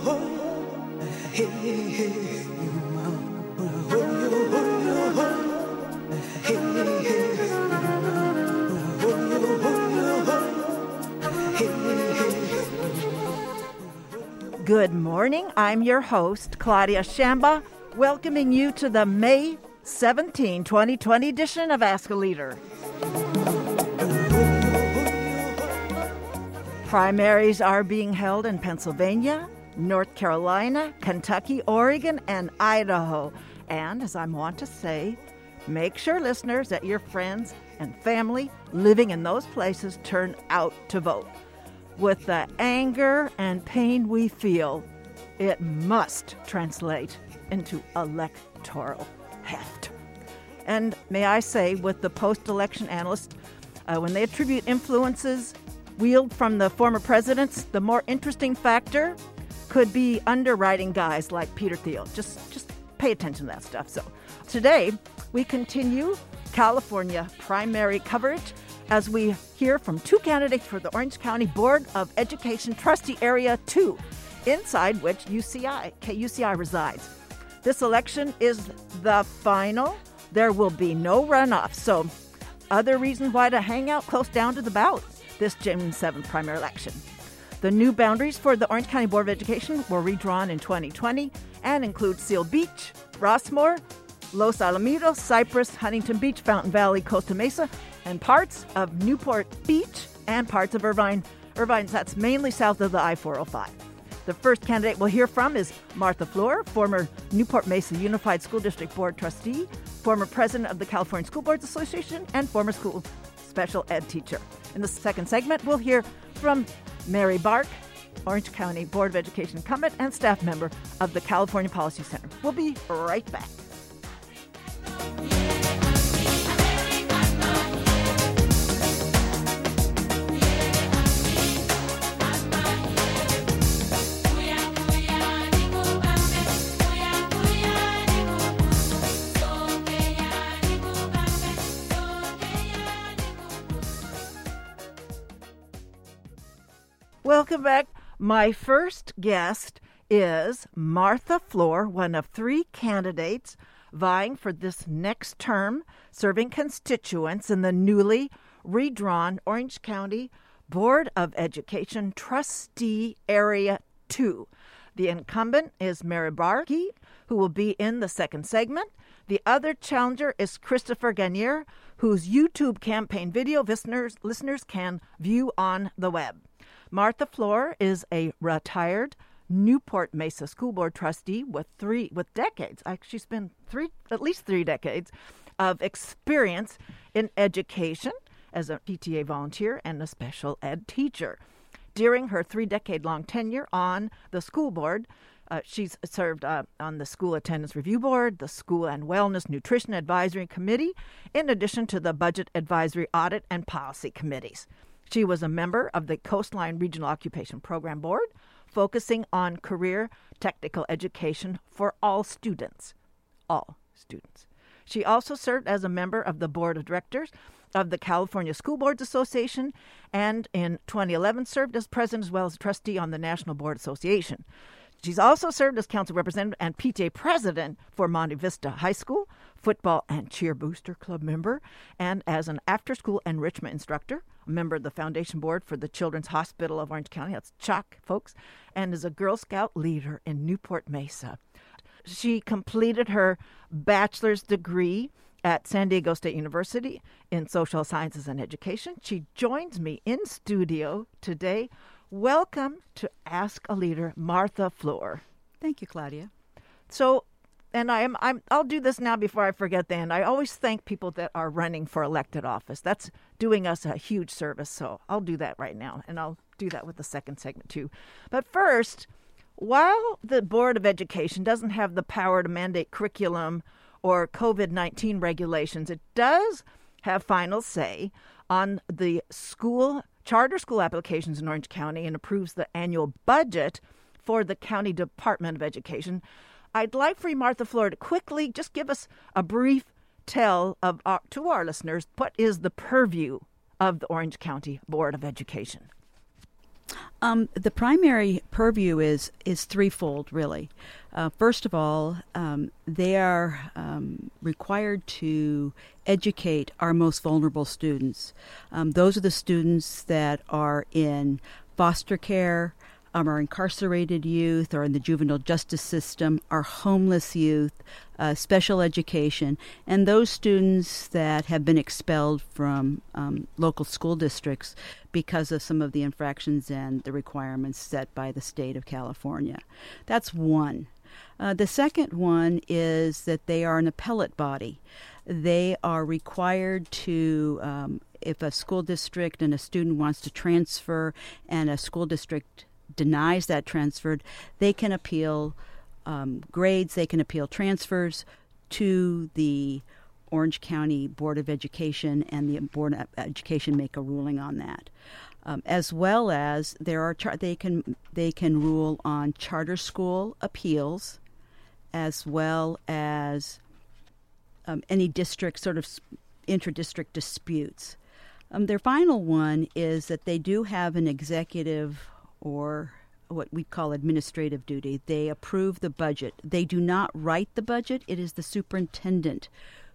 Good morning. I'm your host, Claudia Shamba, welcoming you to the May 17, 2020 edition of Ask a Leader. Primaries are being held in Pennsylvania, North Carolina, Kentucky, Oregon, and Idaho. And as I want to say, make sure, listeners, that your friends and family living in those places turn out to vote. With the anger and pain we feel, it must translate into electoral heft. And may I say, with the post election analysts, uh, when they attribute influences wheeled from the former presidents, the more interesting factor could be underwriting guys like Peter Thiel. Just, just pay attention to that stuff. So today, we continue California primary coverage as we hear from two candidates for the Orange County Board of Education Trustee Area 2, inside which UCI, KUCI resides. This election is the final. There will be no runoff. So, other reason why to hang out close down to the ballot this June 7th primary election. The new boundaries for the Orange County Board of Education were redrawn in 2020 and include Seal Beach, Rossmoor, Los Alamitos, Cypress, Huntington Beach, Fountain Valley, Costa Mesa, and parts of Newport Beach and parts of Irvine. Irvine, that's mainly south of the I 405. The first candidate we'll hear from is Martha Fluor, former Newport Mesa Unified School District Board trustee, former president of the California School Boards Association, and former school special ed teacher. In the second segment, we'll hear from Mari Barke, Orange County Board of Education incumbent and staff member of the California Policy Center. We'll be right back. Welcome back. My first guest is Martha Fluor, one of three candidates vying for this next term, serving constituents in the newly redrawn Orange County Board of Education Trustee Area 2. The incumbent is Mari Barke, who will be in the second segment. The other challenger is Christopher Ganier, whose YouTube campaign video listeners, listeners can view on the web. Martha Fluor is a retired Newport Mesa School Board trustee with three with decades. She's been three at least three decades of experience in education as a PTA volunteer and a special ed teacher. During her three decade long tenure on the school board, uh, she's served uh, on the School Attendance Review Board, the School and Wellness Nutrition Advisory Committee, in addition to the Budget Advisory Audit and Policy Committees. She was a member of the Coastline Regional Occupation Program Board, focusing on career technical education for all students. All students. She also served as a member of the board of directors of the California School Boards Association and in 2011 served as president as well as trustee on the National Board Association. She's also served as council representative and PTA president for Monte Vista High School, football and cheer booster club member, and as an after school enrichment instructor, member of the foundation board for the Children's Hospital of Orange County, that's CHOC, folks, and is a Girl Scout leader in Newport Mesa. She completed her bachelor's degree at San Diego State University in social sciences and education. She joins me in studio today. Welcome to Ask a Leader, Martha Fluor. Thank you, Claudia. So, and I am I'm I'll do this now before I forget the end. I always thank people that are running for elected office. That's doing us a huge service. So I'll do that right now and I'll do that with the second segment too. But first, while the Board of Education doesn't have the power to mandate curriculum or COVID 19 regulations, it does have final say on the school charter school applications in Orange County and approves the annual budget for the County Department of Education. I'd like for you, Martha Fluor, to quickly just give us a brief tell of our, to our listeners what is the purview of the Orange County Board of Education. Um, the primary purview is is threefold, really. Uh, first of all, um, they are um, required to educate our most vulnerable students. Um, those are the students that are in foster care, um, our incarcerated youth or in the juvenile justice system, our homeless youth, uh, special education, and those students that have been expelled from um, local school districts because of some of the infractions and the requirements set by the state of California. That's one. Uh, the second one is that they are an appellate body. They are required to um, if a school district and a student wants to transfer and a school district denies that transferred, they can appeal um, grades, they can appeal transfers to the Orange County Board of Education, and the Board of Education make a ruling on that. Um, as well as there are char- they can they can rule on charter school appeals, as well as um, any district sort of inter-district disputes. Um, their final one is that they do have an executive or what we call administrative duty. They approve the budget. They do not write the budget, it is the superintendent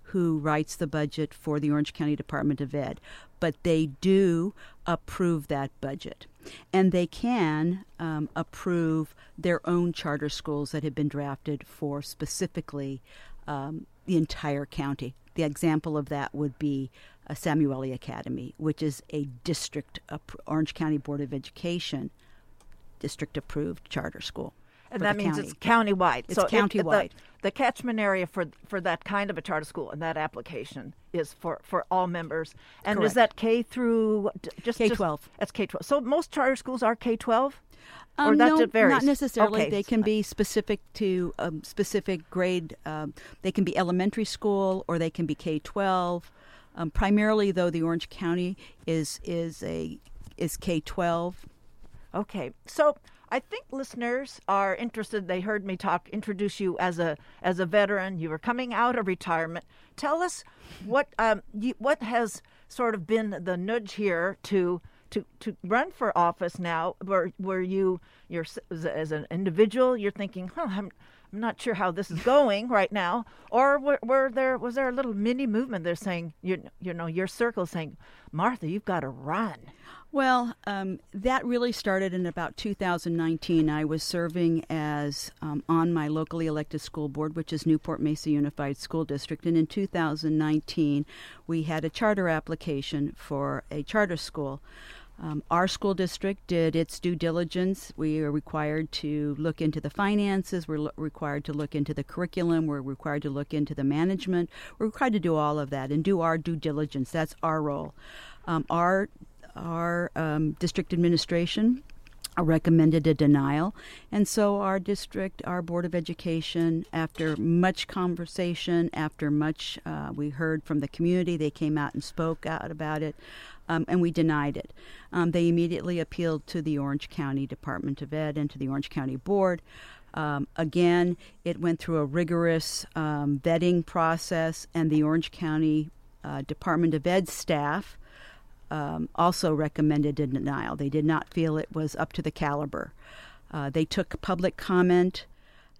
who writes the budget for the Orange County Department of Ed. But they do approve that budget. And they can um, approve their own charter schools that have been drafted for specifically um, the entire county. The example of that would be uh, Samueli Academy, which is a district, uh, Orange County Board of Education district approved charter school. And that means county. it's countywide. It's so countywide. It, the, the, catchment area for for that kind of a charter school and that application is for, for all members. And Correct. is that K through just K twelve? That's K twelve. So most charter schools are K twelve. Um, or that no, varies? not necessarily. Okay. They can be specific to a specific grade. Um, they can be elementary school or they can be K twelve. Um, primarily, though, the Orange County is is a is K twelve. Okay, so I think listeners are interested. They heard me talk, introduce you as a as a veteran. You were coming out of retirement. Tell us what um, you, what has sort of been the nudge here to to to run for office now. Where where you you're as an individual, you're thinking, huh, I'm. I'm not sure how this is going right now. Or were, were, there was there a little mini movement there saying you you know your circle saying, Martha, you've got to run. Well, um, that really started in about 2019. I was serving as um, on my locally elected school board, which is Newport Mesa Unified School District. And in 2019, we had a charter application for a charter school. Um, our school district did its due diligence. We are required to look into the finances. We're lo- required to look into the curriculum. We're required to look into the management. We're required to do all of that and do our due diligence. That's our role. Um, our our um, district administration recommended a denial. And so our district, our Board of Education, after much conversation, after much, uh, we heard from the community, they came out and spoke out about it, um, and we denied it. Um, they immediately appealed to the Orange County Department of Ed and to the Orange County Board. Um, again, it went through a rigorous um, vetting process, and the Orange County uh, Department of Ed staff um, also recommended a denial. They did not feel it was up to the caliber. Uh, they took public comment,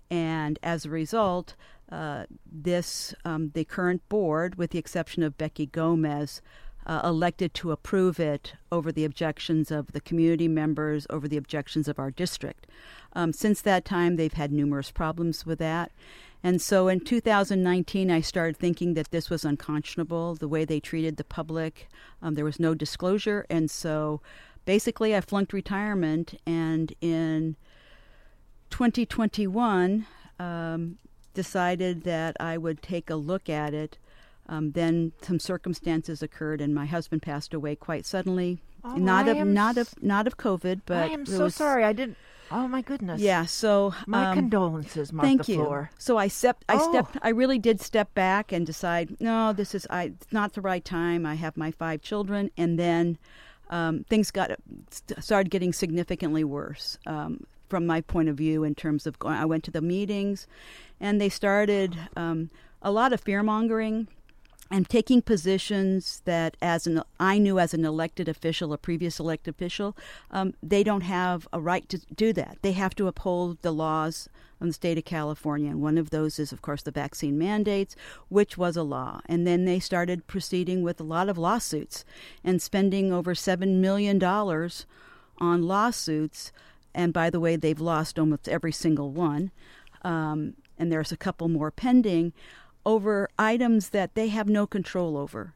and as a result, uh, this um, the current board, with the exception of Beckie Gomez, uh, elected to approve it over the objections of the community members, over the objections of our district. Um, since that time, they've had numerous problems with that. And so in 2019, I started thinking that this was unconscionable, the way they treated the public. Um, there was no disclosure. And so basically, I flunked retirement. And in 2021, um, decided that I would take a look at it. Um, then some circumstances occurred, and my husband passed away quite suddenly. Oh, not I of not of not of COVID, but I am so was- sorry. I didn't. Oh my goodness. Yeah, so My um, condolences, Martha Thank you. Fluor. So I stepped. I Oh. stepped. I really did step back and decide. No, this is. I. It's not the right time. I have my five children, and then um, things got started getting significantly worse um, from my point of view. In terms of going, I went to the meetings, and they started um, a lot of fear mongering. And taking positions that as an I knew as an elected official, a previous elected official, um, they don't have a right to do that. They have to uphold the laws of the state of California, and one of those is, of course, the vaccine mandates, which was a law. And then they started proceeding with a lot of lawsuits and spending over seven million dollars on lawsuits. And by the way, they've lost almost every single one, um, and there's a couple more pending over items that they have no control over.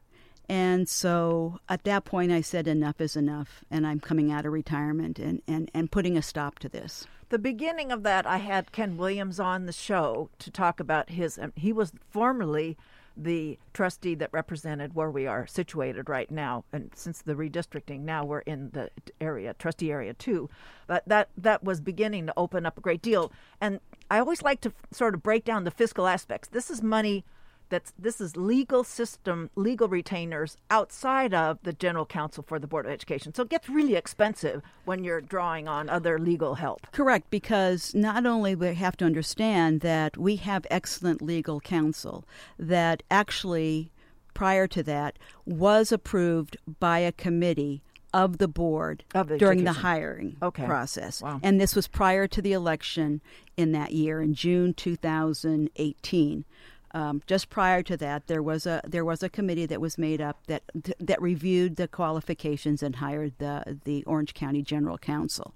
And so at that point, I said, enough is enough, and I'm coming out of retirement and, and, and putting a stop to this. The beginning of that, I had Ken Williams on the show to talk about his. He was formerly the trustee that represented where we are situated right now. And since the redistricting now we're in the area trustee area 2 but that that was beginning to open up a great deal. And i always like to sort of break down the fiscal aspects. This is money that's this is legal system legal retainers outside of the general counsel for the board of education so it gets really expensive when you're drawing on other legal help correct because not only we have to understand that we have excellent legal counsel that actually prior to that was approved by a committee of the board of the during the hiring Okay. process. Wow. And this was prior to the election in that year, in June 2018. Um, just prior to that, there was a there was a committee that was made up that that reviewed the qualifications and hired the the Orange County General Counsel.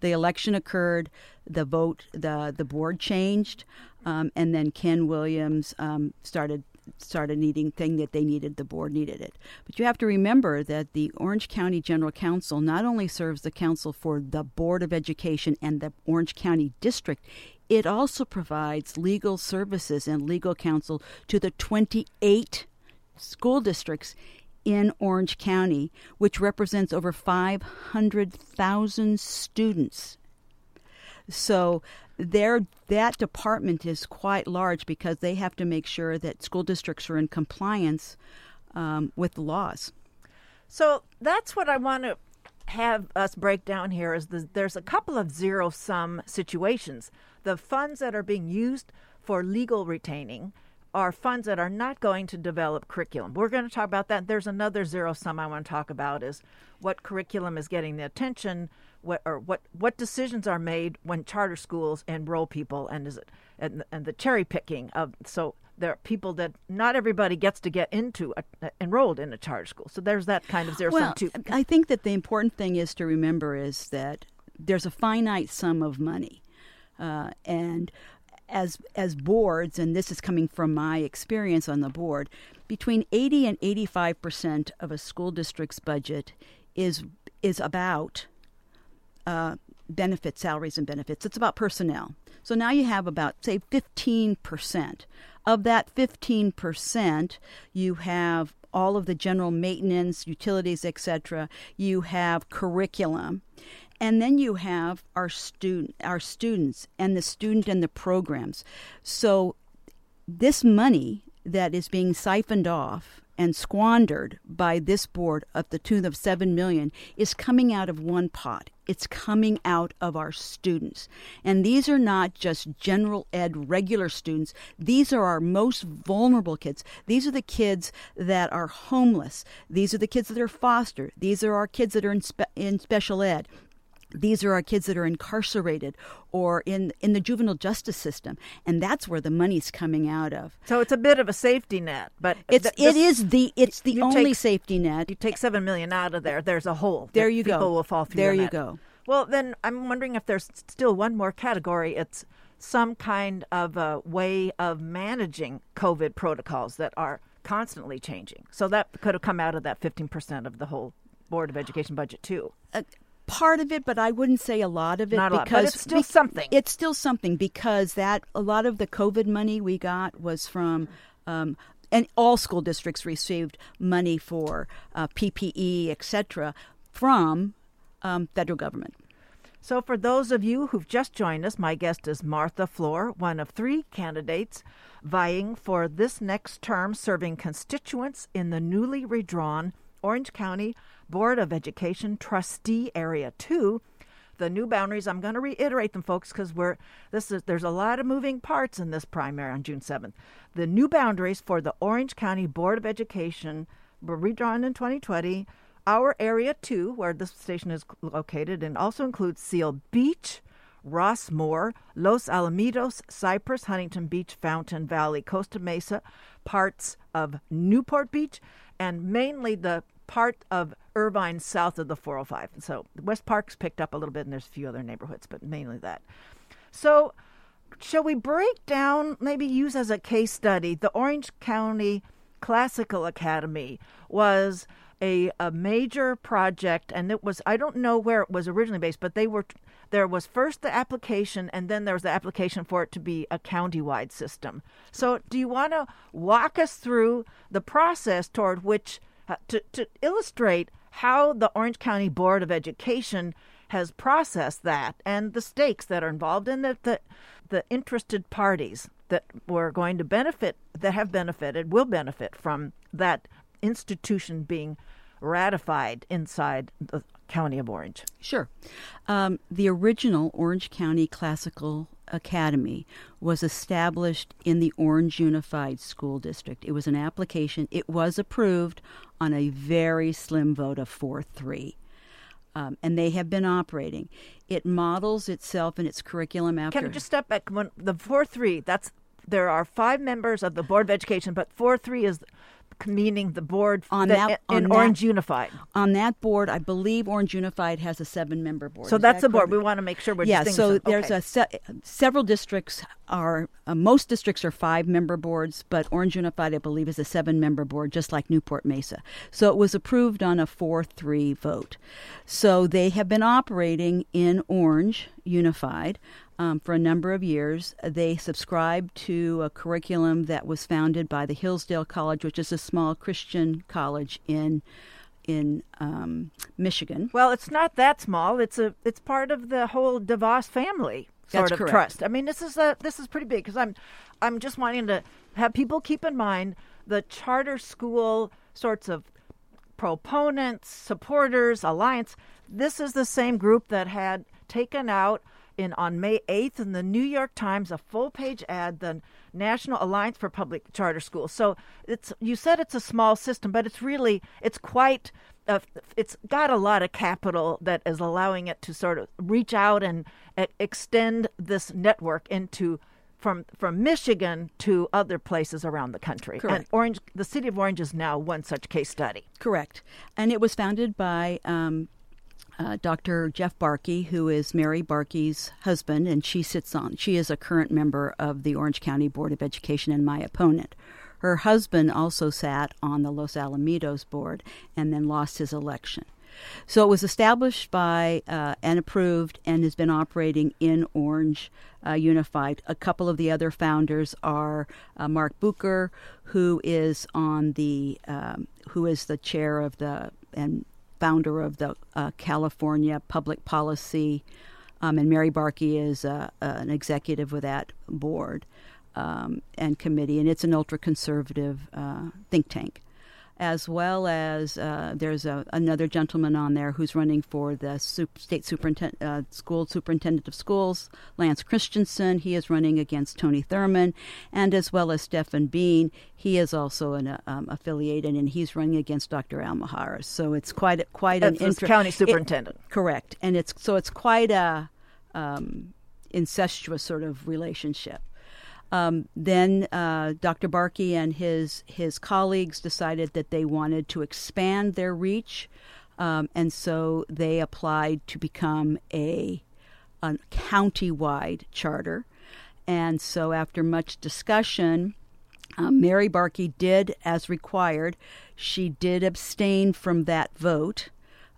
The election occurred, the vote, the the board changed, um, and then Ken Williams um, started started needing thing that they needed the board needed it but you have to remember that the orange county general counsel not only serves the council for the board of education and the orange county district it also provides legal services and legal counsel to the 28 school districts in Orange County, which represents over 500,000 students. So their that department is quite large because they have to make sure that school districts are in compliance um, with the laws. So that's what I want to have us break down here is the, there's a couple of zero sum situations. The funds that are being used for legal retaining are funds that are not going to develop curriculum. We're going to talk about that. There's another zero sum I want to talk about is what curriculum is getting the attention, what or what what decisions are made when charter schools enroll people, and is it and, and the cherry picking of so there are people that not everybody gets to get into a, uh, enrolled in a charter school. So there's that kind of zero well, sum too. I think that the important thing is to remember is that there's a finite sum of money, uh, and as as boards, and this is coming from my experience on the board, between 80 and 85 percent of a school district's budget is is about uh, benefits, salaries, and benefits. It's about personnel. So now you have about say 15 percent. Of that 15 percent, you have all of the general maintenance, utilities, etc. You have curriculum, and then you have our student, our students, and the student and the programs. So this money that is being siphoned off and squandered by this board of the tune of seven million is coming out of one pot. It's coming out of our students. And these are not just general ed regular students. These are our most vulnerable kids. These are the kids that are homeless. These are the kids that are foster. These are our kids that are in, spe- in special ed these are our kids that are incarcerated or in in the juvenile justice system and that's where the money's coming out of So it's a bit of a safety net, but it's th- it is the it's the only take- safety net You take seven million out of there. There's a hole. There you go. People will fall through. There you net. go. Well, then I'm wondering if there's still one more category. It's some kind of a way of managing COVID protocols that are constantly changing. So that could have come out of that 15% of the whole Board of Education budget too. uh, part of it, but I wouldn't say a lot of it Not lot, because but it's still something. It's still something because that a lot of the COVID money we got was from. Um, and all school districts received money for uh, PPE, etc., from um, federal government. So, for those of you who've just joined us, my guest is Martha Fluor, one of three candidates vying for this next term, serving constituents in the newly redrawn Orange County Board of Education Trustee Area 2. the new boundaries. I'm going to reiterate them, folks, because we're this is there's a lot of moving parts in this primary on June 7th. The new boundaries for the Orange County Board of Education were redrawn in 2020. Our area two, where this station is located, and also includes Seal Beach, Ross Rossmoor, Los Alamitos, Cypress, Huntington Beach, Fountain Valley, Costa Mesa, parts of Newport Beach, and mainly the part of Irvine south of the 405. So West Park's picked up a little bit, and there's a few other neighborhoods, but mainly that. So, shall we break down, maybe use as a case study, the Orange County Classical Academy was a, a major project, and it was, I don't know where it was originally based, but they were there was first the application and then there was the application for it to be a county-wide system. So do you want to walk us through the process toward which to, to illustrate how the Orange County Board of Education has processed that and the stakes that are involved in the, the, the interested parties that were going to benefit, that have benefited, will benefit from that institution being ratified inside the County of Orange. Sure. Um, the original Orange County Classical Academy was established in the Orange Unified School District. It was an application, it was approved on a very slim vote of 4 3. Um, and they have been operating. It models itself and its curriculum after. Can I just step back? When the four three, that's there are five members of the Board of Education, but four three is meaning the board on that, that in on Orange Unified. On that board, I believe Orange Unified has a seven-member board. So Is that's that the board. We want to make sure we're yeah. So distinguishing. there's a se- several districts are uh, most districts are five-member boards, but Orange Unified, I believe, is a seven-member board, just like Newport Mesa. So it was approved on a four-three vote. So they have been operating in Orange Unified um, for a number of years. They subscribed to a curriculum that was founded by the Hillsdale College, which is a small Christian college in in um, Michigan. Well, it's not that small. It's a it's part of the whole DeVos family sort That's of correct. trust. I mean, this is a this is pretty big because I'm I'm just wanting to have people keep in mind the charter school sorts of proponents, supporters, alliance. This is the same group that had taken out in on May 8th in the New York Times a full page ad the National Alliance for Public Charter Schools. So it's you said it's a small system, but it's really it's quite uh, it's got a lot of capital that is allowing it to sort of reach out and uh, extend this network into from from Michigan to other places around the country. And Correct. Orange, the city of Orange is now one such case study. Correct. And it was founded by um, uh, Dr. Jeff Barke, who is Mari Barke's husband, and she sits on, she is a current member of the Orange County Board of Education and my opponent. Her husband also sat on the Los Alamitos board and then lost his election. So it was established by uh, and approved and has been operating in Orange uh, Unified. A couple of the other founders are uh, Mark Bucher, who is on the um, who is the chair of the and founder of the uh, California Public Policy, um, and Mari Barke is uh, uh, an executive with that board um, and committee, and it's an ultra conservative uh, think tank as well as uh, there's a, another gentleman on there who's running for the state superintendent, uh, school superintendent of schools, Lance Christensen. He is running against Tony Thurmond, and as well as Stefan Bean. He is also an uh, um, affiliated, and he's running against Dr. Al Mijares. So it's quite a, quite an That's the inter- county it- superintendent. correct, and it's so it's quite a um, incestuous sort of relationship. Um, then uh, Dr. Barke and his his colleagues decided that they wanted to expand their reach, um, and so they applied to become a a county-wide charter. And so, after much discussion, um, Mari Barke did as required. She did abstain from that vote.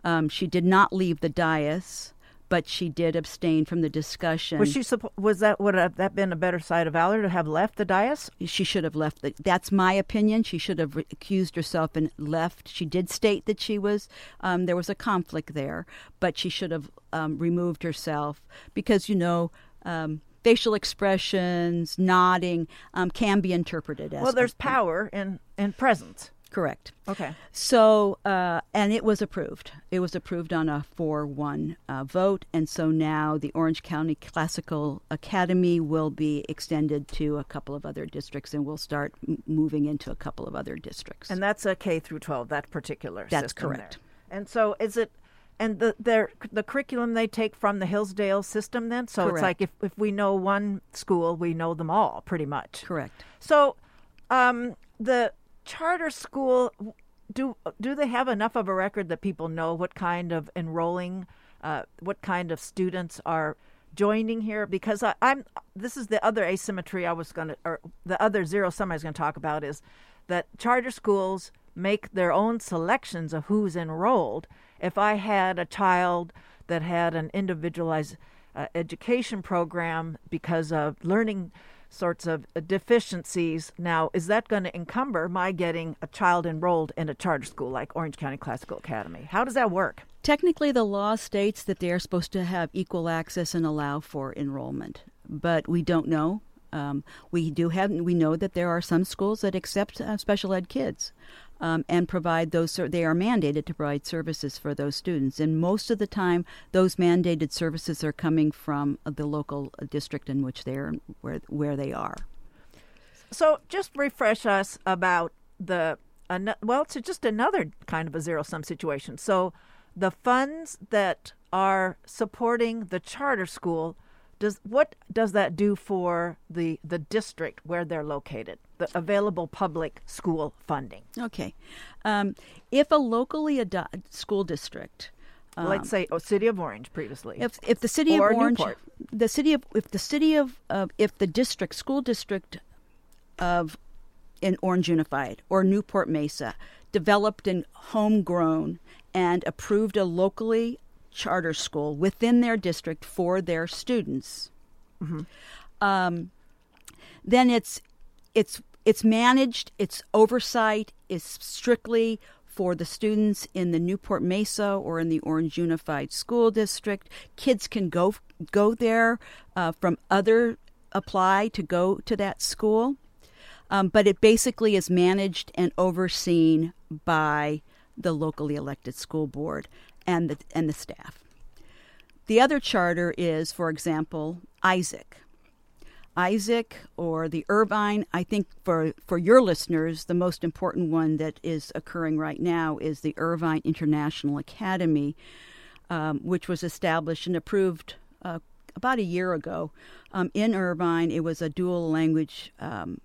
Um, she did not leave the dais, but she did abstain from the discussion. Was she was that would have that been a better side of valor to have left the dais? she should have left. The, that's my opinion. She should have accused herself and left. She did state that she was um, there was a conflict there, but she should have um, removed herself because you know. Um, Facial expressions, nodding, um, can be interpreted as Well, there's power in in presence. Correct. Okay. So, uh, and it was approved. It was approved on a 4 1 uh, vote. And so now the Orange County Classical Academy will be extended to a couple of other districts and we'll start m- moving into a couple of other districts. And that's a K through 12, that particular That's correct. there. And so is it, and the their, the curriculum they take from the Hillsdale system then? So it's like if, if we know one school, we know them all pretty much. Correct. So um, the charter school, do, do they have enough of a record that people know what kind of enrolling, uh, what kind of students are joining here? Because I, I'm, this is the other asymmetry I was going to, or the other zero sum I was going to talk about is that charter schools make their own selections of who's enrolled. If I had a child that had an individualized uh, education program because of learning sorts of deficiencies, now is that going to encumber my getting a child enrolled in a charter school like Orange County Classical Academy? How does that work? Technically, the law states that they are supposed to have equal access and allow for enrollment, but we don't know. Um, we do have. We know that there are some schools that accept uh, special ed kids um, and provide those. They are mandated to provide services for those students, and most of the time, those mandated services are coming from uh, the local uh, district in which they are where where they are. So just refresh us about the well, it's just another kind of a zero sum situation. So the funds that are supporting the charter school does what does that do for the the district where they're located? The available public school funding. Okay, um, if a locally ado- school district. um, Let's say oh, City of Orange previously. If if the city Or of Orange, Newport. the city of if the city of uh, if the district school district of in Orange Unified or Newport Mesa developed and homegrown and approved a locally charter school within their district for their students, um, then it's it's it's managed. Its oversight is strictly for the students in the Newport Mesa or in the Orange Unified School District. Kids can go go there uh, from other apply to go to that school, um, but it basically is managed and overseen by the locally elected school board and the and the staff. The other charter is, for example, Isaac. Isaac or the Irvine, I think for, for your listeners, the most important one that is occurring right now is the Irvine International Academy, um, which was established and approved uh, about a year ago. Um, in Irvine, it was a dual language um,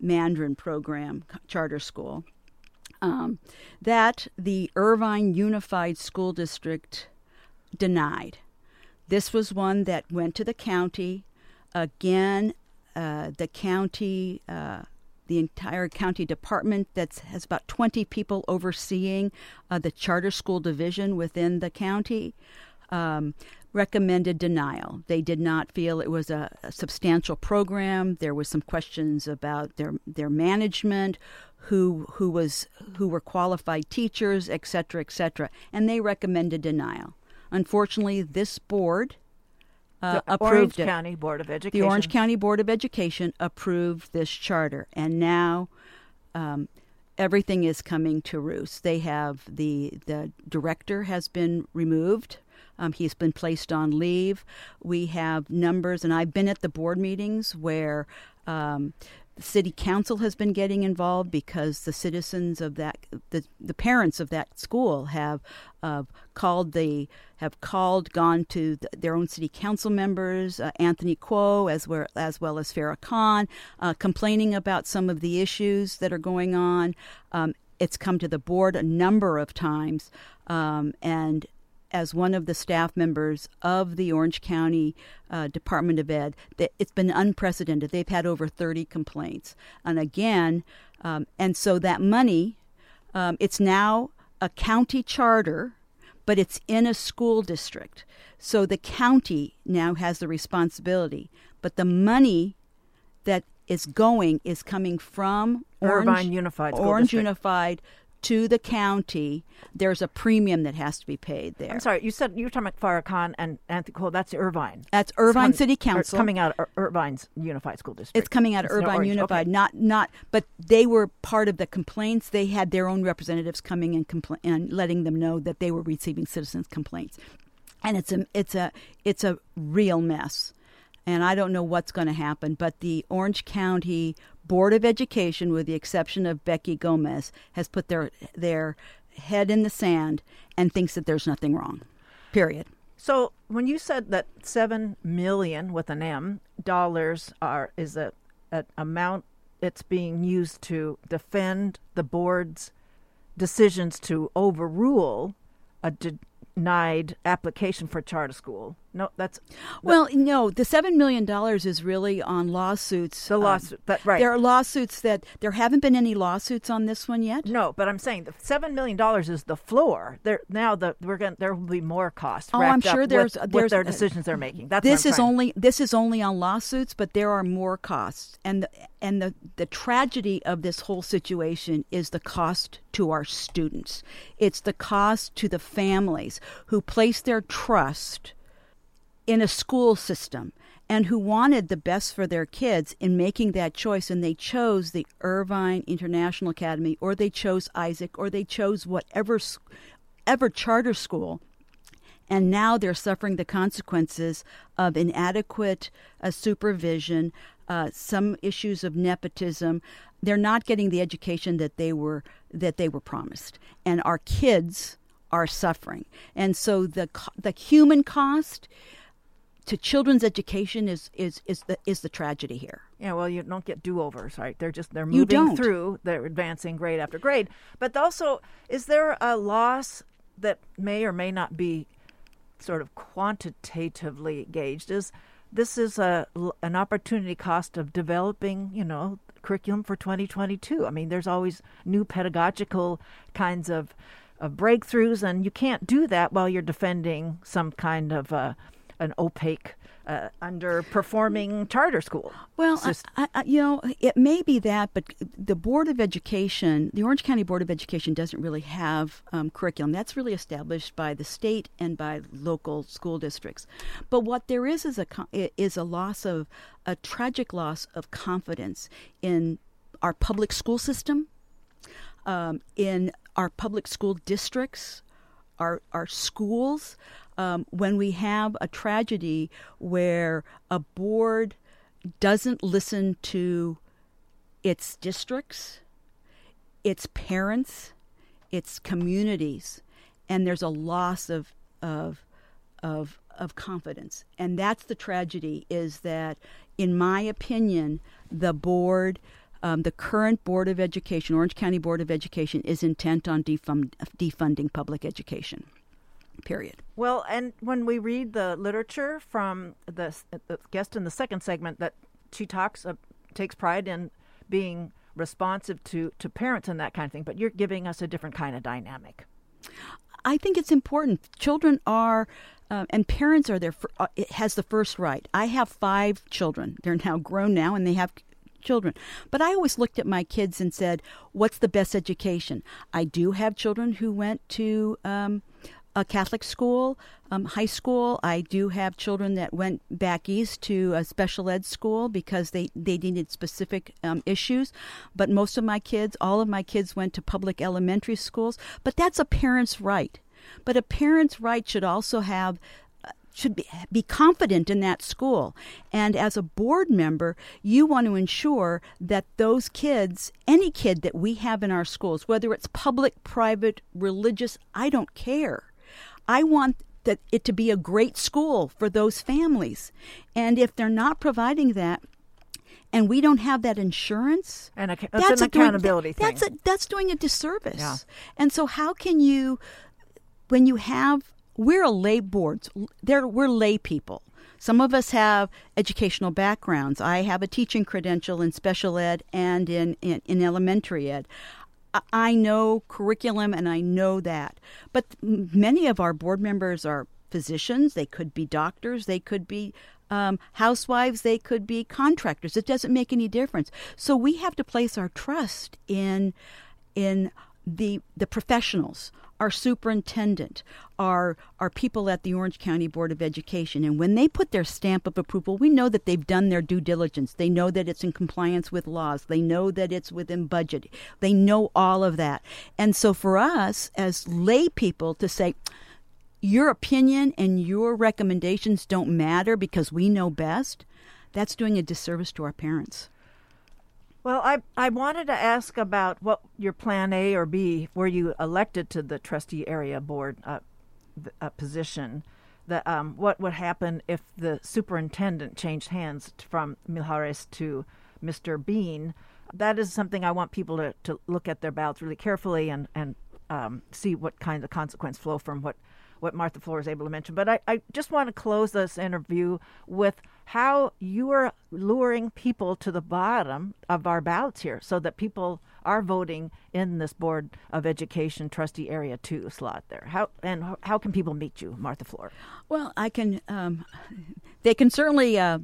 Mandarin program, charter school, um, that the Irvine Unified School District denied. This was one that went to the county. Again, uh, the county, uh, the entire county department that has about 20 people overseeing uh, the charter school division within the county, um, recommended denial. They did not feel it was a, a substantial program. There was some questions about their their management, who who was who were qualified teachers, et cetera, et cetera, and they recommended denial. Unfortunately, this board uh, the approved Orange it. County Board of Education. The Orange County Board of Education approved this charter, and now um, everything is coming to roost. They have the the director has been removed. Um, he's been placed on leave. We have numbers, and I've been at the board meetings where um, the city council has been getting involved because the citizens of that, the the parents of that school have uh, called the have called, gone to th their own city council members, uh, Anthony Kuo, as well as well as Farrah Khan, uh, complaining about some of the issues that are going on. Um, it's come to the board a number of times, um, and as one of the staff members of the Orange County uh, Department of Ed, that it's been unprecedented. They've had over 30 complaints. And again, um, and so that money, um, it's now a county charter, but it's in a school district. So the county now has the responsibility. But the money that is going is coming from Orange, Irvine Unified School Orange District. Unified to the county, there's a premium that has to be paid there. I'm sorry, you said you were talking about Farrah Khan and Anthony Cole. That's Irvine. That's Irvine It's City coming- or Council. coming out of Ir- Irvine's Unified School District. It's coming out of It's Irvine. Unified, Okay. not not, but they were part of the complaints. They had their own representatives coming and compla- and letting them know that they were receiving citizens' complaints, and it's a it's a it's a real mess, and I don't know what's going to happen. But the Orange County Board of Education, with the exception of Beckie Gomez, has put their their head in the sand and thinks that there's nothing wrong. Period. So when you said that seven million with an M dollars are is a an amount it's being used to defend the board's decisions to overrule a denied application for charter school. No, that's Well, no, the seven million dollars is really on lawsuits. the um, lawsuit. but right. There are lawsuits that there haven't been any lawsuits on this one yet. no, but I'm saying the seven million dollars is the floor. There now the we're going there will be more costs. Oh, I'm sure with- there's- with, there's- their decisions they're making. That's this is trying- only this is only on lawsuits, but there are more costs, and the, and the the tragedy of this whole situation is the cost to our students. It's the cost to the families who place their trust in a school system and who wanted the best for their kids in making that choice and they chose the Irvine International Academy or they chose Isaac or they chose whatever ever charter school and now they're suffering the consequences of inadequate uh, supervision, uh, some issues of nepotism. They're not getting the education that they were that they were promised, and our kids are suffering. And so the the human cost to children's education is is is the is the tragedy here. Yeah, well, you don't get do-overs, right? They're just they're moving through, they're advancing grade after grade. But also, is there a loss that may or may not be sort of quantitatively gauged? Is this is a an opportunity cost of developing, you know, curriculum for 2022? I mean, there's always new pedagogical kinds of of breakthroughs, and you can't do that while you're defending some kind of uh, an opaque, uh, underperforming charter school. Well, just- I, I, you know, it may be that, but the Board of Education, the Orange County Board of Education, doesn't really have um, curriculum. That's really established by the state and by local school districts. But what there is is a is a loss of a tragic loss of confidence in our public school system, um, in our public school districts, our our schools. Um, when we have a tragedy where a board doesn't listen to its districts, its parents, its communities, and there's a loss of of of of confidence. And that's the tragedy is that in my opinion, the board um, the current Board of Education, Orange County Board of Education, is intent on defund, defunding public education. Period. Well, and when we read the literature from the, the guest in the second segment, that she talks, uh, takes pride in being responsive to, to parents and that kind of thing, but you're giving us a different kind of dynamic. I think it's important. Children are, uh, and parents are there. For, uh, it has the first right. I have five children. They're now grown now, and they have children. But I always looked at my kids and said, "What's the best education?" I do have children who went to um, a Catholic school, um, high school. I do have children that went back east to a special ed school because they, they needed specific um, issues. But most of my kids, all of my kids went to public elementary schools. But that's a parent's right. But a parent's right should also have should be, be confident in that school. And as a board member, you want to ensure that those kids, any kid that we have in our schools, whether it's public, private, religious, I don't care. I want that it to be a great school for those families. And if they're not providing that, and we don't have that insurance, And that's it's an a doing- accountability thing. That's a, that's doing a disservice. Yeah. And so, how can you, when you have, we're a lay board. There, we're lay people. Some of us have educational backgrounds. I have a teaching credential in special ed and in, in, in elementary ed. I- know curriculum and I know that. But many of our board members are physicians, they could be doctors, they could be um, housewives, they could be contractors. It doesn't make any difference. So we have to place our trust in in the the professionals, our superintendent, our our people at the Orange County Board of Education, and when they put their stamp of approval, we know that they've done their due diligence. They know that it's in compliance with laws. They know that it's within budget. They know all of that. And so for us as lay people to say your opinion and your recommendations don't matter because we know best, that's doing a disservice to our parents. Well, I I wanted to ask about what your plan A or B were you elected to the trustee area board uh, uh, position. The, um, what would happen if the superintendent changed hands from Mijares to Mr. Bean? That is something I want people to, to look at their ballots really carefully and and um, see what kind of consequence flow from what what Martha Fluor is able to mention. But I, I just want to close this interview with how you are luring people to the bottom of our ballots here so that people are voting in this Board of Education trustee area two slot there. How and how can people meet you, Martha Fluor? Well, I can. Um, they can certainly uh,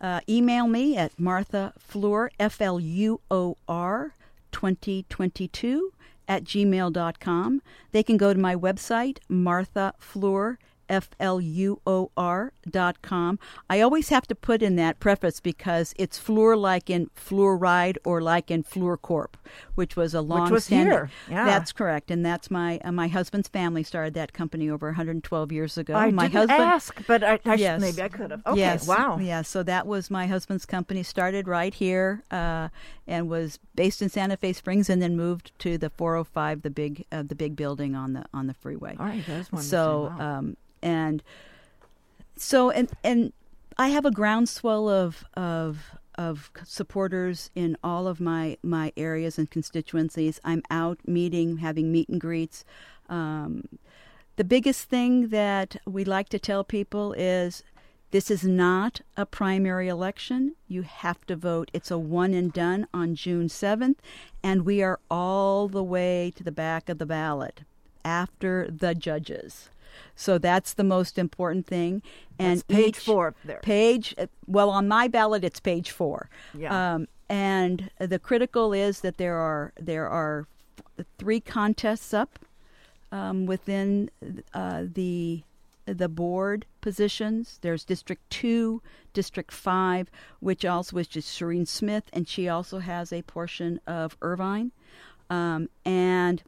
uh, email me at Martha Fluor F L U O R twenty twenty two at gmail.com. They can go to my website, Martha Fluor F L U O R dot com. I always have to put in that preface because it's Fluor like in fluoride or like in Fluorcorp, which was a long which was standing. here. Yeah. That's correct, and that's my uh, my husband's family started that company over 112 years ago. I my didn't husband ask, but I, I Yes. maybe I could have. Okay, Yes. wow. Yeah, so that was my husband's company. Started right here uh, and was based in Santa Fe Springs, and then moved to the 405, the big uh, the big building on the on the freeway. All right, that's wonderful. So Wow. um, and so and and I have a groundswell of of of supporters in all of my my areas and constituencies. I'm out meeting, having meet and greets. Um, the biggest thing that we like to tell people is this is not a primary election. You have to vote. It's a one and done on June 7th, and we are all the way to the back of the ballot after the judges. So that's the most important thing. And That's page each- four there. Page, well, on my ballot, it's page four. Yeah. Um, and the critical is that there are there are three contests up um, within uh, the the board positions. There's District Two, District Five, which also which is just Shireen Smith, and she also has a portion of Irvine, um, and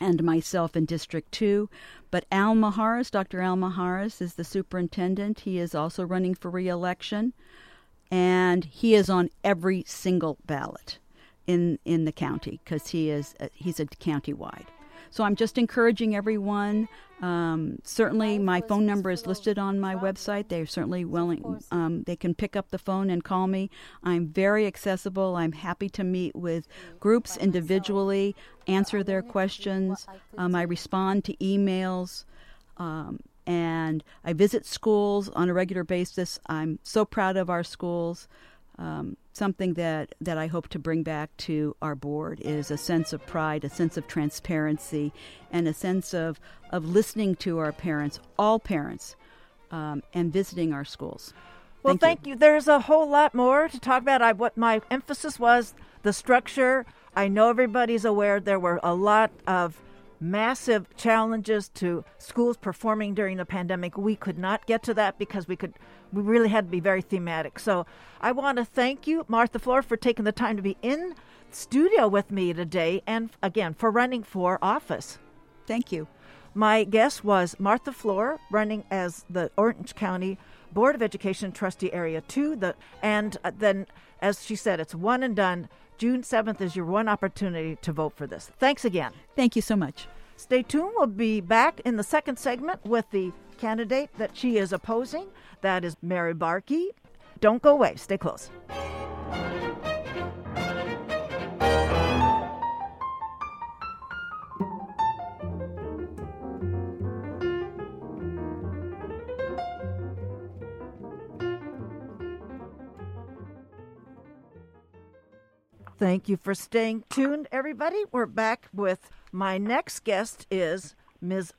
and myself in District 2. But Al Mijares, Dr. Al Mijares, is the superintendent. He is also running for reelection, and he is on every single ballot in in the county because he is uh, he's a county-wide. So I'm just encouraging everyone. Um, certainly, my phone number is listed on my website. They're certainly willing. Um, they can pick up the phone and call me. I'm very accessible. I'm happy to meet with groups individually, answer their questions. Um, I respond to emails. Um, and I visit schools on a regular basis. I'm so proud of our schools. Um, something that, that I hope to bring back to our board is a sense of pride, a sense of transparency, and a sense of, of listening to our parents, all parents, um, and visiting our schools. Well, Thank thank, you. There's a whole lot more to talk about. I, what my emphasis was the structure. I know everybody's aware there were a lot of massive challenges to schools performing during the pandemic. We could not get to that because we could we really had to be very thematic. So I want to thank you, Martha Fluor, for taking the time to be in studio with me today and again for running for office. Thank you. My guest was Martha Fluor, running as the Orange County Board of Education Trustee Area 2. The, and uh, then, as she said, it's one and done. June 7th is your one opportunity to vote for this. Thanks again. Thank you so much. Stay tuned. We'll be back in the second segment with the candidate that she is opposing. That is Mari Barke. Don't go away. Stay close. Thank you for staying tuned, everybody. We're back with my next guest is Ms.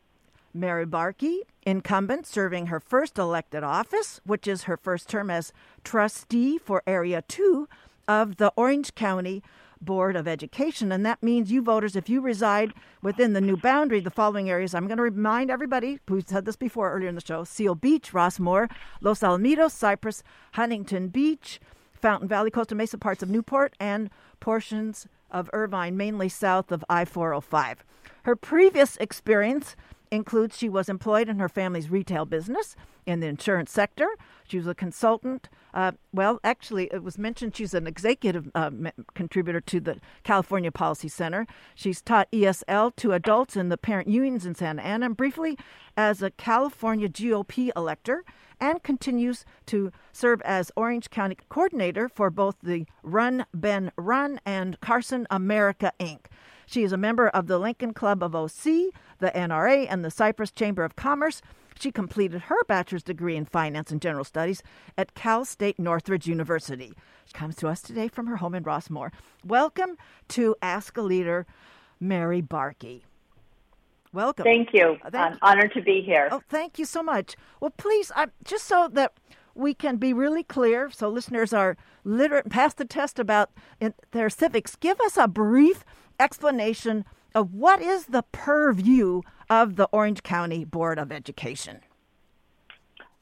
Mari Barke, incumbent, serving her first elected office, which is her first term as trustee for Area 2 of the Orange County Board of Education. And that means you voters, if you reside within the new boundary, the following areas, I'm going to remind everybody who said this before earlier in the show Seal Beach, Rossmoor, Los Alamitos, Cypress, Huntington Beach, Fountain Valley, Costa Mesa, parts of Newport, and portions of Irvine, mainly south of I 405. Her previous experience includes she was employed in her family's retail business in the insurance sector. She was a consultant. Uh, well, actually, it was mentioned she's an executive uh, contributor to the California Policy Center. She's taught ESL to adults in the parent unions in Santa Ana, and briefly as a California GOP elector, and continues to serve as Orange County coordinator for both the Run Ben Run and Carson America Inc. She is a member of the Lincoln Club of OC, the NRA, and the Cypress Chamber of Commerce. She completed her bachelor's degree in finance and general studies at Cal State Northridge University. She comes to us today from her home in Rossmoor. Welcome to Ask a Leader, Mari Barke. Welcome. Thank you. Uh, thank I'm honored to be here. Oh, thank you so much. Well, please, I, just so that we can be really clear, so listeners are literate and pass the test about their civics, give us a brief explanation of what is the purview of the Orange County Board of Education?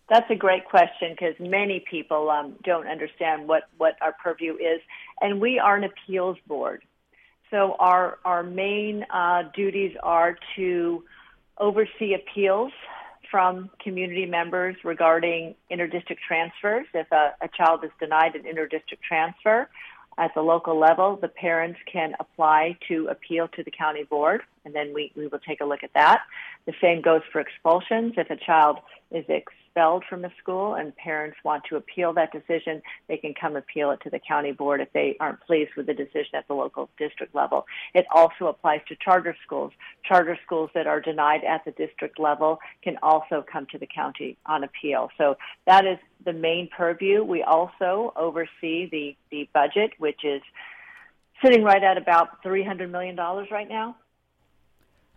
That's a great question because many people um, don't understand what, what our purview is. And we are an appeals board. So our, our main uh, duties are to oversee appeals from community members regarding interdistrict transfers. If a, a child is denied an interdistrict transfer, at the local level, the parents can apply to appeal to the county board, and then we, we will take a look at that. The same goes for expulsions. If a child is expelled from a school and parents want to appeal that decision, they can come appeal it to the county board if they aren't pleased with the decision at the local district level. It also applies to charter schools. Charter schools that are denied at the district level can also come to the county on appeal. So that is the main purview. We also oversee the, the budget, which is sitting right at about $300 million right now.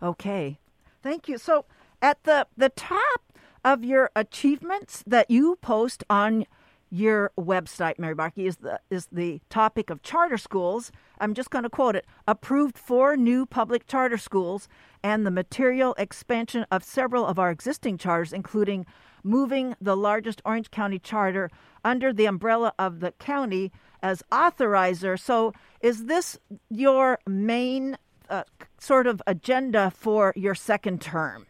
Okay. Thank you. So at the, the top of your achievements that you post on your website, Mari Barke, is the is the topic of charter schools. I'm just going to quote it: approved four new public charter schools and the material expansion of several of our existing charters, including moving the largest Orange County charter under the umbrella of the county as authorizer. So, is this your main sort of agenda for your second term?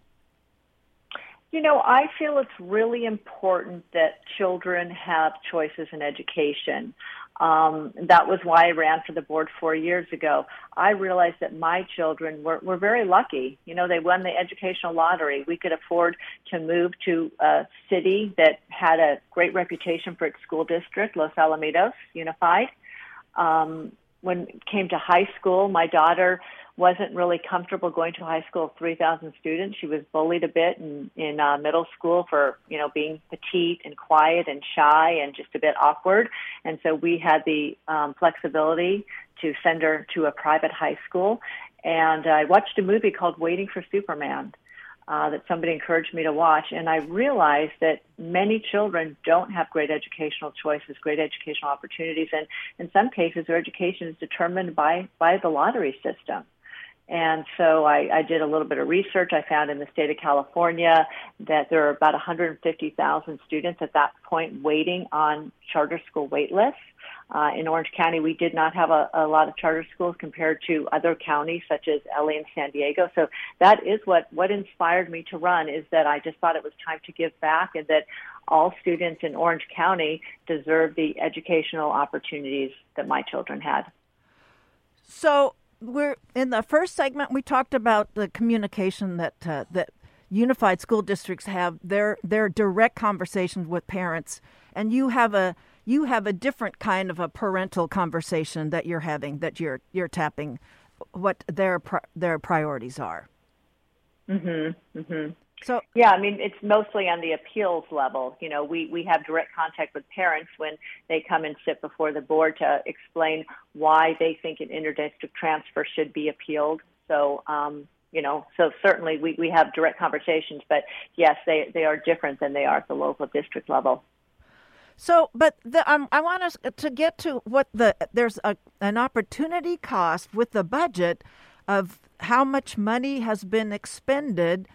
You know, I feel it's really important that children have choices in education. Um, that was why I ran for the board four years ago. I realized that my children were, were very lucky. You know, they won the educational lottery. We could afford to move to a city that had a great reputation for its school district, Los Alamitos Unified. Um, when it came to high school, my daughter wasn't really comfortable going to high school of 3,000 students. She was bullied a bit in, in uh, middle school for, you know, being petite and quiet and shy and just a bit awkward. And so we had the um, flexibility to send her to a private high school. And I watched a movie called Waiting for Superman. Uh, that somebody encouraged me to watch, and I realized that many children don't have great educational choices, great educational opportunities, and in some cases, their education is determined by by the lottery system. And so I, I did a little bit of research. I found in the state of California that there are about 150,000 students at that point waiting on charter school wait lists. Uh, in Orange County, we did not have a, a lot of charter schools compared to other counties such as LA and San Diego. So that is what, what inspired me to run is that I just thought it was time to give back and that all students in Orange County deserve the educational opportunities that my children had. So we're in the first segment. We talked about the communication that uh, that unified school districts have their their direct conversations with parents, and you have a you have a different kind of a parental conversation that you're having that you're you're tapping what their their priorities are. Mhm. Mhm. So yeah, I mean it's mostly on the appeals level. You know, we we have direct contact with parents when they come and sit before the board to explain why they think an interdistrict transfer should be appealed. So um, you know, so certainly we, we have direct conversations, but yes, they they are different than they are at the local district level. So, but the, um, I want us to get to what the there's a, an opportunity cost with the budget of how much money has been expended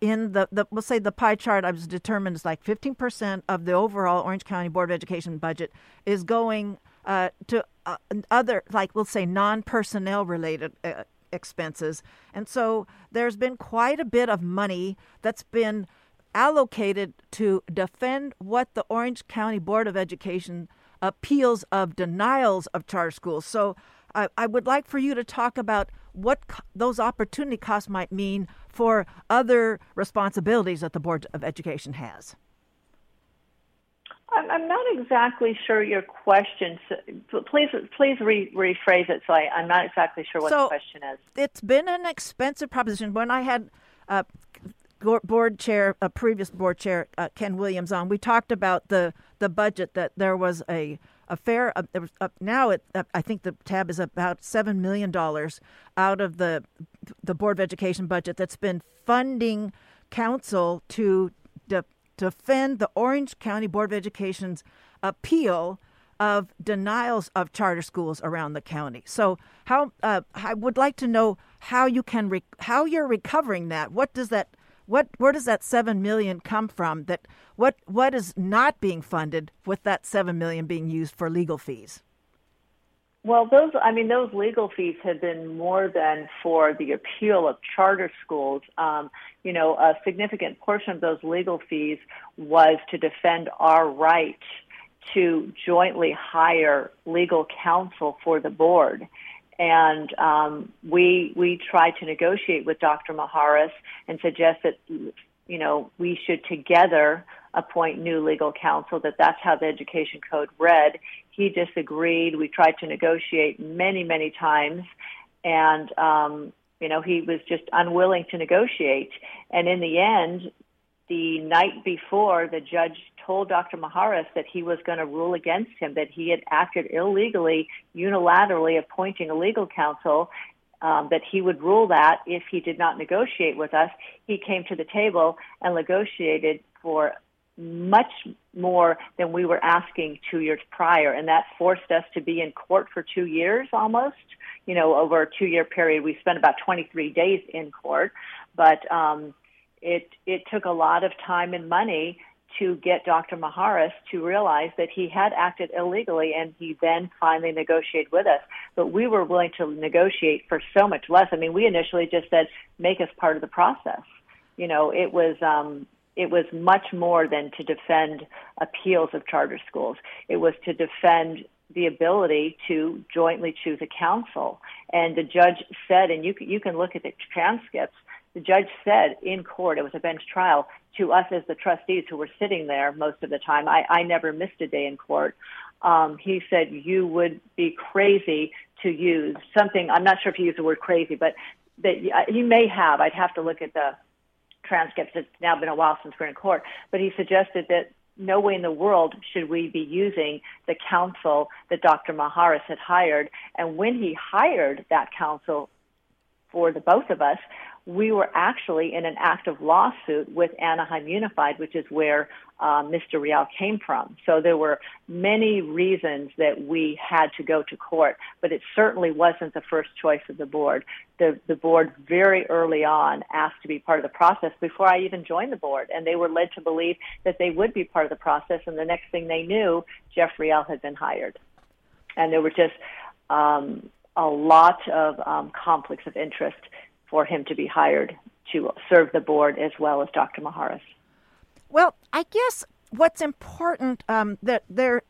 in the, the we'll say the pie chart I was determined is like 15% of the overall Orange County Board of Education budget is going uh, to uh, other like we'll say non-personnel related uh, expenses. And so there's been quite a bit of money that's been allocated to defend what the Orange County Board of Education appeals of denials of charter schools. So I, I would like for you to talk about what co- those opportunity costs might mean for other responsibilities that the Board of Education has. I'm not exactly sure your question. Please, please re- rephrase it. So I, am not exactly sure what so the question is. It's been an expensive proposition. When I had uh, board chair, a previous board chair, uh, Ken Williams, on, we talked about the the budget that there was a a fair. Uh, was, uh, now it, uh, I think the tab is about seven million dollars out of the the board of education budget that's been funding council to de- defend the Orange County Board of Education's appeal of denials of charter schools around the county. So, how uh, I would like to know how you can re- how you're recovering that. What does that what where does that seven million come from? That what what is not being funded with that seven million being used for legal fees? Well, those I mean those legal fees have been more than for the appeal of charter schools. Um, you know, a significant portion of those legal fees was to defend our right to jointly hire legal counsel for the board and um, we we tried to negotiate with Dr. Mijares and suggest that you know we should together appoint new legal counsel. That that's how the education code read. He disagreed. We tried to negotiate many many times, and um, you know he was just unwilling to negotiate. And in the end, the night before, the judge told Dr. Mijares that he was going to rule against him, that he had acted illegally, unilaterally appointing a legal counsel, um, that he would rule that if he did not negotiate with us. He came to the table and negotiated for much more than we were asking two years prior, and that forced us to be in court for two years almost. You know, over a two-year period, we spent about 23 days in court, but um, it it took a lot of time and money to get Dr. Mijares to realize that he had acted illegally and he then finally negotiated with us. But we were willing to negotiate for so much less. I mean, we initially just said, make us part of the process. You know, it was, um, it was much more than to defend appeals of charter schools. It was to defend the ability to jointly choose a counsel. And the judge said, and you, you can look at the transcripts, the judge said in court, it was a bench trial, to us as the trustees who were sitting there most of the time, I, I never missed a day in court. Um, he said you would be crazy to use something. I'm not sure if he used the word crazy, but that he may have. I'd have to look at the transcripts. It's now been a while since we're in court, but he suggested that no way in the world should we be using the counsel that Dr. Mijares had hired. And when he hired that counsel for the both of us, we were actually in an active lawsuit with Anaheim Unified, which is where uh, Mr. Real came from. So there were many reasons that we had to go to court, but it certainly wasn't the first choice of the board. The, the board very early on asked to be part of the process before I even joined the board, and they were led to believe that they would be part of the process. And the next thing they knew, Jeff Real had been hired, and there were just um, a lot of um, conflicts of interest for him to be hired to serve the board as well as Dr. Mijares. Well, I guess what's important um, that there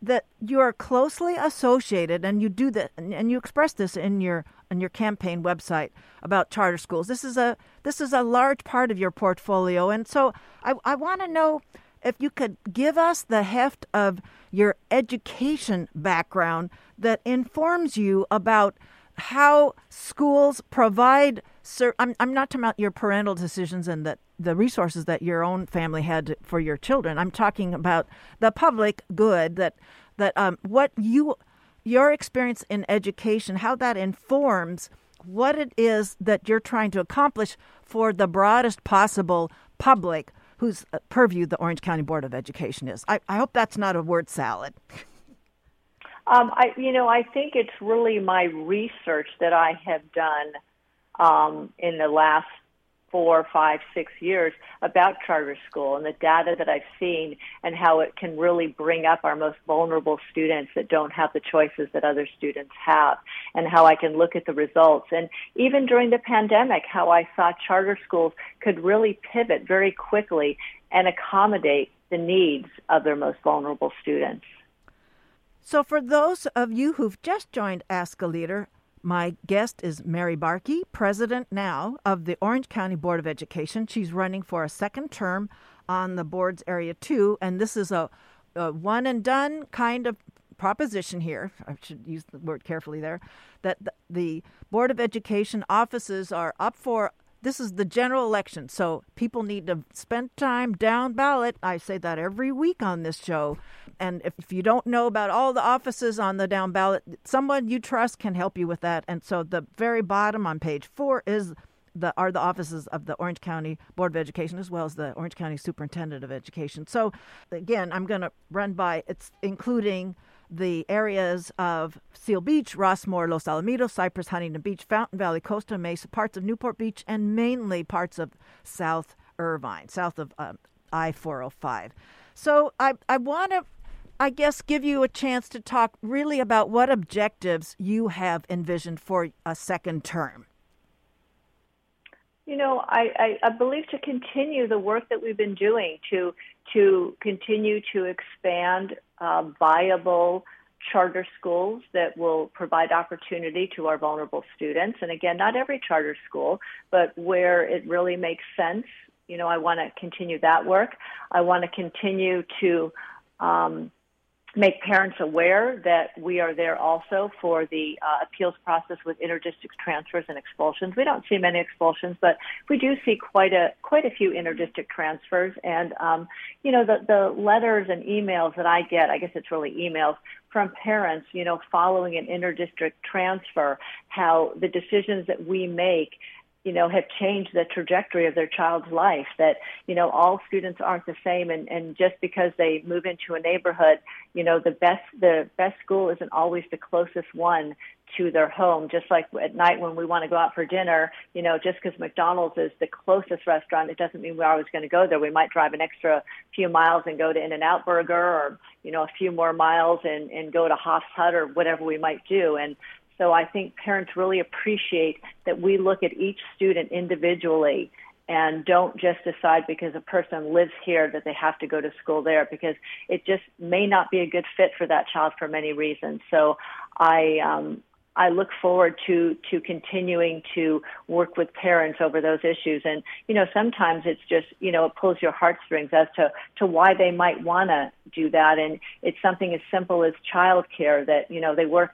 that you are closely associated, and you do that, and you express this in your on your campaign website about charter schools. This is a this is a large part of your portfolio, and so I, I want to know if you could give us the heft of your education background that informs you about how schools provide. Sir, I'm I'm not talking about your parental decisions and that the resources that your own family had for your children. I'm talking about the public good that that um, what you your experience in education, how that informs what it is that you're trying to accomplish for the broadest possible public whose uh, purview the Orange County Board of Education is. I, I hope that's not a word salad. Um, I, you know, I think it's really my research that I have done um, in the last four, five, six years about charter school and the data that I've seen and how it can really bring up our most vulnerable students that don't have the choices that other students have and how I can look at the results. And even during the pandemic, how I saw charter schools could really pivot very quickly and accommodate the needs of their most vulnerable students. So, for those of you who've just joined Ask a Leader, my guest is Mari Barke, president now of the Orange County Board of Education. She's running for a second term on the board's area two, and this is a, a one and done kind of proposition here. I should use the word carefully there. That the Board of Education offices are up for this is the general election, so people need to spend time down ballot. I say that every week on this show and if, if you don't know about all the offices on the down ballot, someone you trust can help you with that. And so the very bottom on page four is the are the offices of the Orange County Board of Education as well as the Orange County Superintendent of Education. So again, I'm going to run by it's including the areas of Seal Beach, Rossmoor, Los Alamitos, Cypress, Huntington Beach, Fountain Valley, Costa Mesa, parts of Newport Beach, and mainly parts of South Irvine, south of um, I 405. So I, I want to I guess, give you a chance to talk really about what objectives you have envisioned for a second term. You know, I, I, I believe to continue the work that we've been doing to to continue to expand uh, viable charter schools that will provide opportunity to our vulnerable students. And again, not every charter school, but where it really makes sense. You know, I want to continue that work. I want to continue to um, make parents aware that we are there also for the uh, appeals process with interdistrict transfers and expulsions. We don't see many expulsions, but we do see quite a quite a few interdistrict transfers. And um, you know, the the letters and emails that I get, I guess it's really emails from parents, you know, following an interdistrict transfer, how the decisions that we make you know, have changed the trajectory of their child's life. That, you know, all students aren't the same and, and just because they move into a neighborhood, you know, the best the best school isn't always the closest one to their home. Just like at night when we want to go out for dinner, you know, just because McDonald's is the closest restaurant, it doesn't mean we're always going to go there. We might drive an extra few miles and go to In-N-Out Burger or, you know, a few more miles and, and go to Hof's Hut or whatever we might do. And so I think parents really appreciate that we look at each student individually and don't just decide because a person lives here that they have to go to school there because it just may not be a good fit for that child for many reasons. So I um, I look forward to to continuing to work with parents over those issues. And you know, sometimes it's just you know it pulls your heartstrings as to to why they might want to do that. And it's something as simple as childcare that you know they work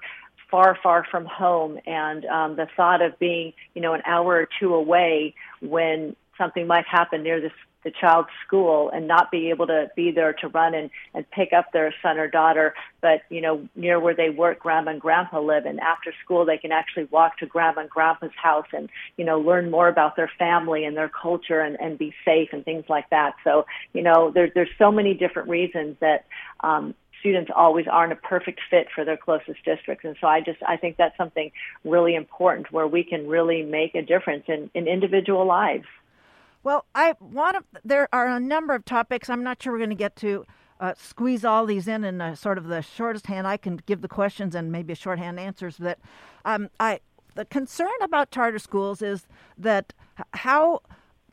far, far from home, and um, the thought of being, you know, an hour or two away when something might happen near this, the child's school and not be able to be there to run and, and pick up their son or daughter, but, you know, near where they work, grandma and grandpa live. And after school, they can actually walk to grandma and grandpa's house and, you know, learn more about their family and their culture and, and be safe and things like that. So, you know, there's, there's so many different reasons that, um, students always aren't a perfect fit for their closest districts. And so I just I think that's something really important where we can really make a difference in, in individual lives. Well, I want to. There are a number of topics. I'm not sure we're going to get to uh, squeeze all these in in a, sort of the shortest hand. I can give the questions and maybe shorthand answers. But um, I the concern about charter schools is that how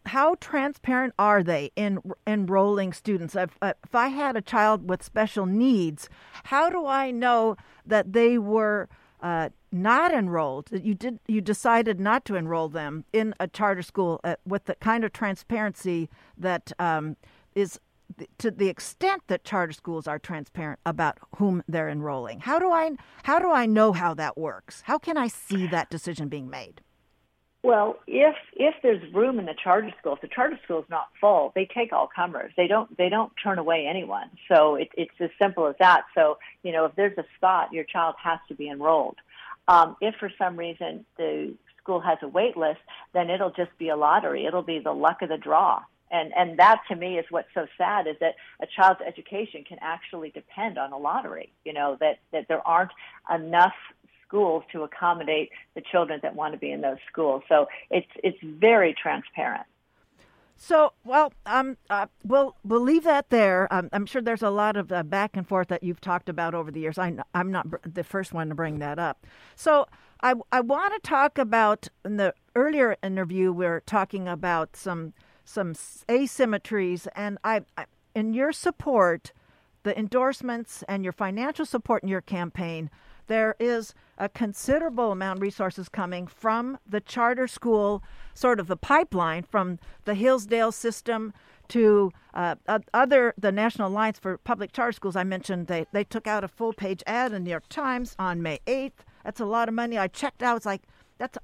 how transparent are they in enrolling students? If, uh, if I had a child with special needs, how do I know that they were uh, not enrolled? That you did you decided not to enroll them in a charter school uh, with the kind of transparency that um, is to the extent that charter schools are transparent about whom they're enrolling. How do I how do I know how that works? How can I see that decision being made? Well, if if there's room in the charter school, if the charter school is not full, they take all comers. They don't they don't turn away anyone. So it, it's as simple as that. So you know, if there's a spot, your child has to be enrolled. Um, if for some reason the school has a wait list, then it'll just be a lottery. It'll be the luck of the draw. And and that to me is what's so sad is that a child's education can actually depend on a lottery. You know that that there aren't enough schools to accommodate the children that want to be in those schools. So it's it's very transparent. So, well, um, uh, we'll we'll leave that there. Um, I'm sure there's a lot of uh, back and forth that you've talked about over the years. I, am not the first one to bring that up. So, I I want to talk about in the earlier interview we are talking about some some asymmetries, and I, I in your support, the endorsements and your financial support in your campaign there is a considerable amount of resources coming from the charter school, sort of the pipeline from the Hillsdale system to uh, other the National Alliance for Public Charter Schools. I mentioned they they took out a full page ad in the New York Times on May eighth. That's a lot of money. I checked out. It's like that's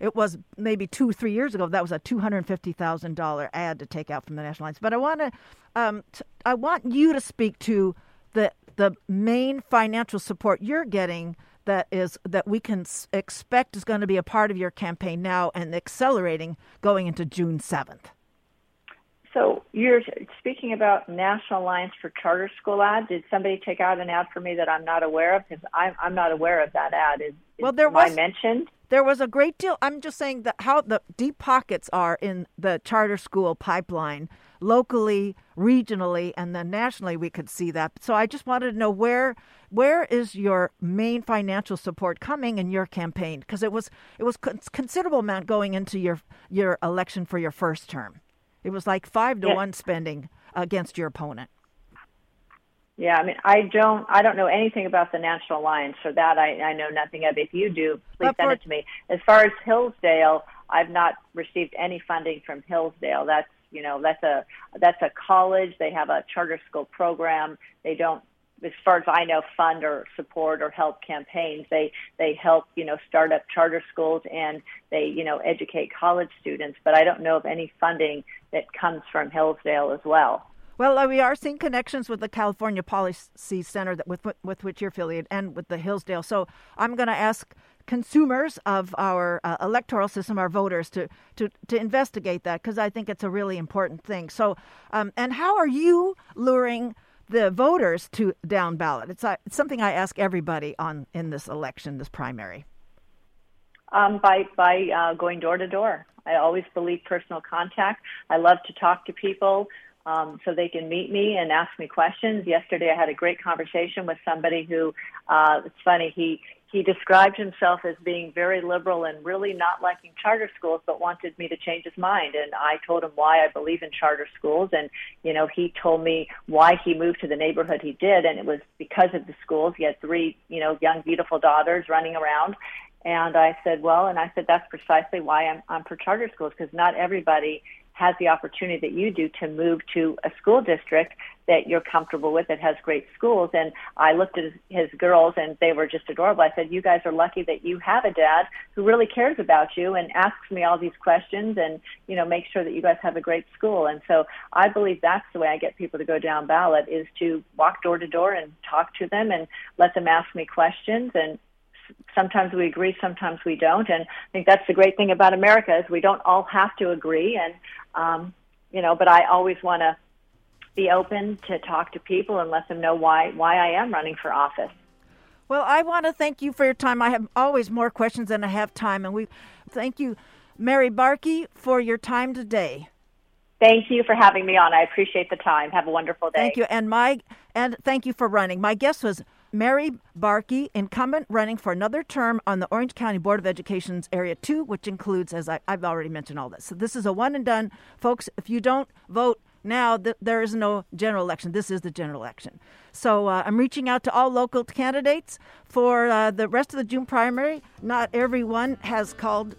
it was maybe two three years ago. That was a two hundred fifty thousand dollar ad to take out from the National Alliance. But I want to um, t- I want you to speak to the the main financial support you're getting that is that we can expect is going to be a part of your campaign now and accelerating going into June 7th. So you're speaking about National Alliance for Charter School ad. Did somebody take out an ad for me that I'm not aware of? Because I'm, I'm not aware of that ad. Is, well, there was mentioned. There was a great deal. I'm just saying that how the deep pockets are in the charter school pipeline locally, regionally, and then nationally we could see that. So I just wanted to know where where is your main financial support coming in your campaign because it was it was considerable amount going into your your election for your first term. It was like 5 to 1 spending against your opponent. Yeah, I mean, I don't, I don't know anything about the National Alliance, so that I, I know nothing of. If you do, please send it to me. As far as Hillsdale, I've not received any funding from Hillsdale. That's you know that's a that's a college. They have a charter school program. They don't, as far as I know, fund or support or help campaigns. They they help you know start up charter schools and they you know educate college students. But I don't know of any funding that comes from Hillsdale as well. Well, uh, we are seeing connections with the California Policy Center that with with which you're affiliated, and with the Hillsdale. So I'm going to ask consumers of our uh, electoral system, our voters, to to to investigate that because I think it's a really important thing. So, um, and how are you luring the voters to down ballot? It's, uh, it's something I ask everybody on in this election, this primary. Um, by by uh, going door to door. I always believe personal contact. I love to talk to people um, so they can meet me and ask me questions. Yesterday, I had a great conversation with somebody who, uh, it's funny, he he described himself as being very liberal and really not liking charter schools, but wanted me to change his mind. And I told him why I believe in charter schools. And, you know, he told me why he moved to the neighborhood he did. And it was because of the schools. He had three, you know, young, beautiful daughters running around. And I said, well, and I said, that's precisely why I'm, I'm for charter schools, because not everybody has the opportunity that you do to move to a school district that you're comfortable with that has great schools. And I looked at his, girls and they were just adorable. I said, you guys are lucky that you have a dad who really cares about you and asks me all these questions and, you know, make sure that you guys have a great school. And so I believe that's the way I get people to go down ballot is to walk door to door and talk to them and let them ask me questions and sometimes we agree, sometimes we don't. And I think that's the great thing about America is we don't all have to agree. And um, you know, but I always want to be open to talk to people and let them know why why I am running for office. Well, I want to thank you for your time. I have always more questions than I have time, and we thank you, Mari Barke, for your time today. Thank you for having me on. I appreciate the time. Have a wonderful day. Thank you, and my and thank you for running. My guest was Mari Barke, incumbent running for another term on the Orange County Board of Education's Area 2, which includes, as I, have already mentioned, all this. So this is a one and done. Folks, if you don't vote now, th- there is no general election. This is the general election. So uh, I'm reaching out to all local candidates for uh, the rest of the June primary. Not everyone has called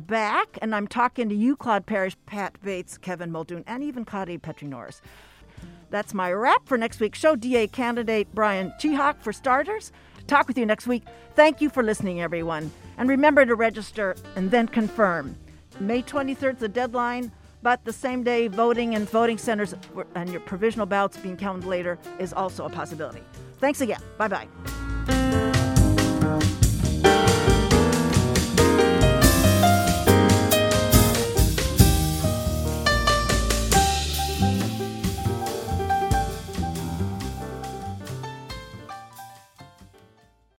back, and I'm talking to you, Claude Parrish, Pat Bates, Kevin Muldoon, and even Claudia Petri Norris. That's my wrap for next week's show. DA candidate Bryan Chehock for starters. Talk with you next week. Thank you for listening, everyone. And remember to register and then confirm. May 23rd is the deadline, but the same day voting in voting centers and your provisional ballots being counted later is also a possibility. Thanks again. Bye bye.